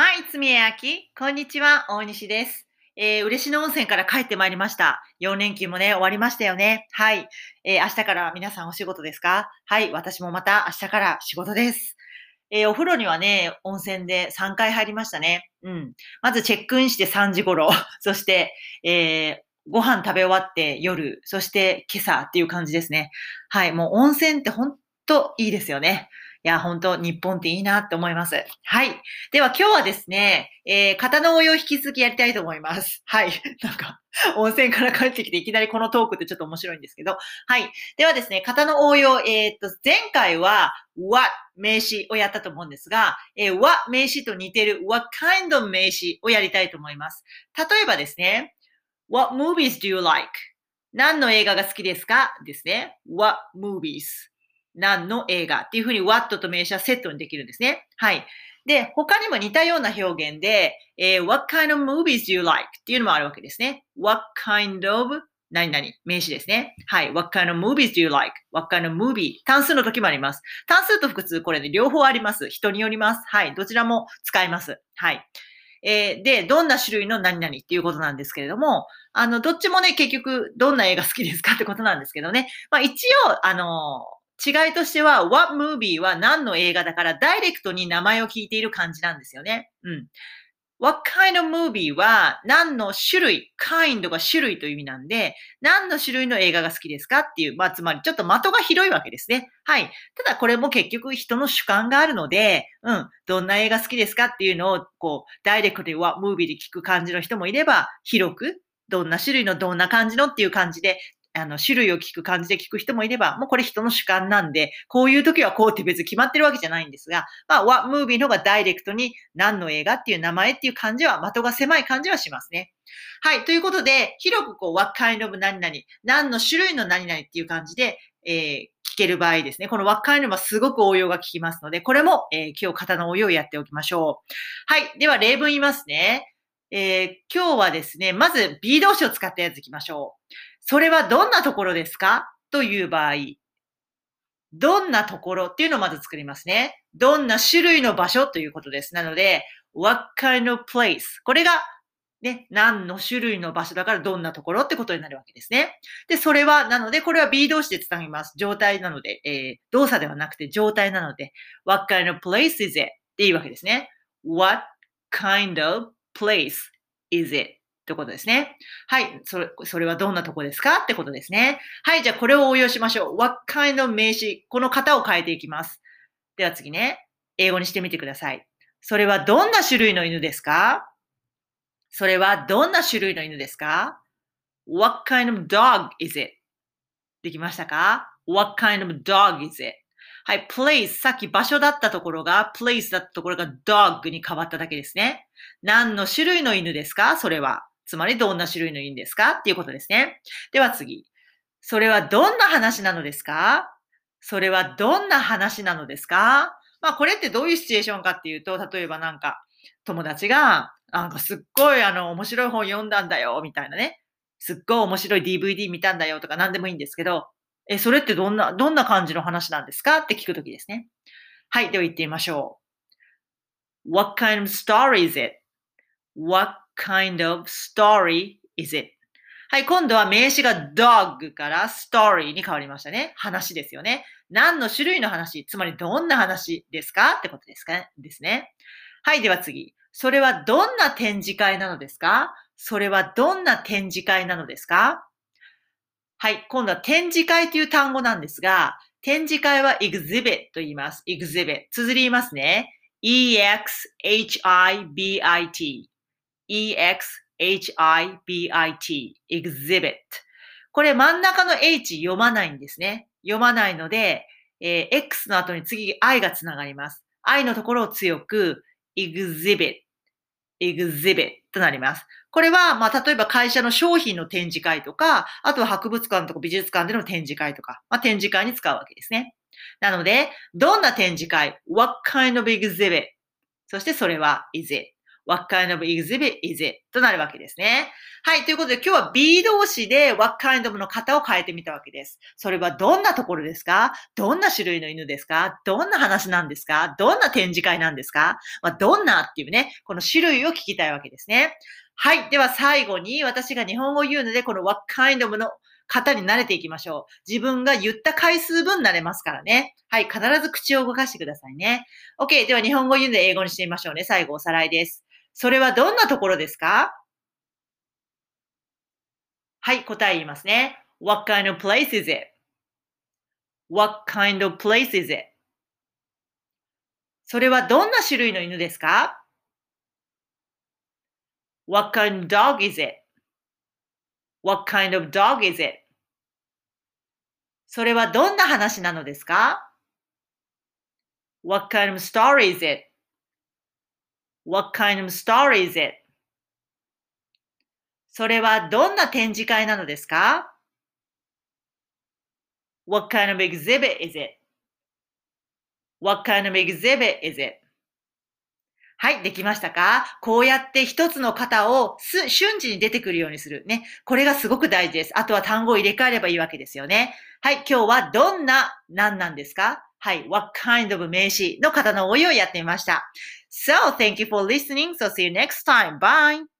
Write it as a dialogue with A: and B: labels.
A: はい、つみえあき。こんにちは、大西です。えー、嬉野温泉から帰ってまいりました。4連休もね、終わりましたよね。はい。えー、明日から皆さんお仕事ですか？はい、私もまた明日から仕事です。えー、お風呂にはね、温泉で3回入りましたね。うん。まずチェックインして3時頃、そして、えー、ご飯食べ終わって夜、そして今朝っていう感じですね。はい、もう温泉ってほんといいですよね。いや、本当日本っていいなって思います。はい。では今日はですね、えー、型の応用を引き続きやりたいと思います。はい。なんか、温泉から帰ってきていきなりこのトークってちょっと面白いんですけど。はい。ではですね、型の応用、えー、っと、前回は what 名詞をやったと思うんですが、えー、what 名詞と似てる what kind of 名詞をやりたいと思います。例えばですね、what movies do you like? 何の映画が好きですか？ですね。what movies? 何の映画っていうふうに what と名詞はセットにできるんですね。はい。で、他にも似たような表現で、えー what kind of movies do you like? っていうのもあるわけですね。what kind of 何々名詞ですね。はい。what kind of movies do you like? what kind of movie? 単数の時もあります。単数と複数これで両方あります。人によります。はい。どちらも使います。はい。えーで、どんな種類の何々っていうことなんですけれども、あの、どっちもね、結局、どんな映画好きですかってことなんですけどね。まあ一応、あの違いとしては、what movie は何の映画だから、ダイレクトに名前を聞いている感じなんですよね。うん。what kind of movie は何の種類、kind が種類という意味なんで、何の種類の映画が好きですかっていう、まあ、つまりちょっと的が広いわけですね。はい。ただこれも結局人の主観があるので、うん、どんな映画好きですかっていうのを、こう、ダイレクトで what movie で聞く感じの人もいれば、広く、どんな種類のどんな感じのっていう感じで、あの、種類を聞く感じで聞く人もいれば、もうこれ人の主観なんで、こういう時はこうって別に決まってるわけじゃないんですが、まあ、what movie の方がダイレクトに何の映画っていう名前っていう感じは、的が狭い感じはしますね。はい。ということで、広くこう、what kind of 何々、何の種類の何々っていう感じで、えー聞ける場合ですね。この what kind of はすごく応用が効きますので、これも、えー今日型の応用をやっておきましょう。はい。では、例文言いますね。えー今日はですね、まず B 動詞を使ったやついきましょう。それはどんなところですか？という場合、どんなところっていうのをまず作りますね。どんな種類の場所ということです。なので、what kind of place? これが、ね、何の種類の場所だからどんなところってことになるわけですね。で、それは、なので、これは B 動詞で伝えます。状態なので、えー動作ではなくて状態なので、what kind of place is it? っていうわけですね。what kind of place is it? ってことですね。はい。それ、それはどんなとこですか？ってことですね。はい。じゃあこれを応用しましょう。what kind of 名詞。この型を変えていきます。では次ね。英語にしてみてください。それはどんな種類の犬ですか？それはどんな種類の犬ですか ?What kind of dog is it? できましたか ?What kind of dog is it? はい。place さっき場所だったところが place だったところが dog に変わっただけですね。何の種類の犬ですか？それは。つまりどんな種類の犬ですか？っていうことですね。では次。それはどんな話なのですか？それはどんな話なのですか？まあこれってどういうシチュエーションかっていうと、例えばなんか友達が、なんかすっごいあの面白い本読んだんだよみたいなね。すっごい面白い DVD 見たんだよとか何でもいいんですけど、え、それってどんな、どんな感じの話なんですか？って聞くときですね。はい。では言ってみましょう。What kind of story is it? Kind of story is it? はい。今度は名詞が dog から story に変わりましたね。話ですよね。何の種類の話、つまりどんな話ですか？ってことですか？ですね。はい。では次。それはどんな展示会なのですか？それはどんな展示会なのですか？はい。今度は展示会という単語なんですが、展示会は exhibit と言います。exhibit。綴りますね。e-x-h-i-b-i-t。e-x-h-i-b-i-t。exhibit。これ真ん中の h 読まないんですね。読まないので、えー x の後に次 i がつながります。i のところを強く exhibit。exhibit となります。これは、まあ、例えば会社の商品の展示会とか、あとは博物館とか美術館での展示会とか、まあ、展示会に使うわけですね。なので、どんな展示会 ?What kind of exhibit? そしてそれは is it? What kind of exhibit is it? となるわけですね。はい。ということで今日は B 動詞で What kind of の型を変えてみたわけです。それはどんなところですか？どんな種類の犬ですか？どんな話なんですか？どんな展示会なんですか？まあ、どんなっていうね、この種類を聞きたいわけですね。はい。では最後に私が日本語を言うので、この What kind of の方に慣れていきましょう。自分が言った回数分慣れますからね。はい。必ず口を動かしてくださいね。OK。では日本語を言うので英語にしてみましょうね。最後おさらいです。それはどんなところですかはい。答え言いますね。What kind of place is it?What kind of place is it? それはどんな種類の犬ですか ?What kind of dog is it? What kind of dog is it? それはどんな話なのですか ?What kind of story is it? What kind of story is it? それはどんな展示会なのですか ?What kind of exhibit is it? What kind of exhibit is it? はい、できましたか？こうやって一つの型をす瞬時に出てくるようにする。ね。これがすごく大事です。あとは単語を入れ替えればいいわけですよね。はい、今日はどんな何なんですか？はい、what kind of 名詞の方の応用をやってみました。So, thank you for listening. So, see you next time. Bye!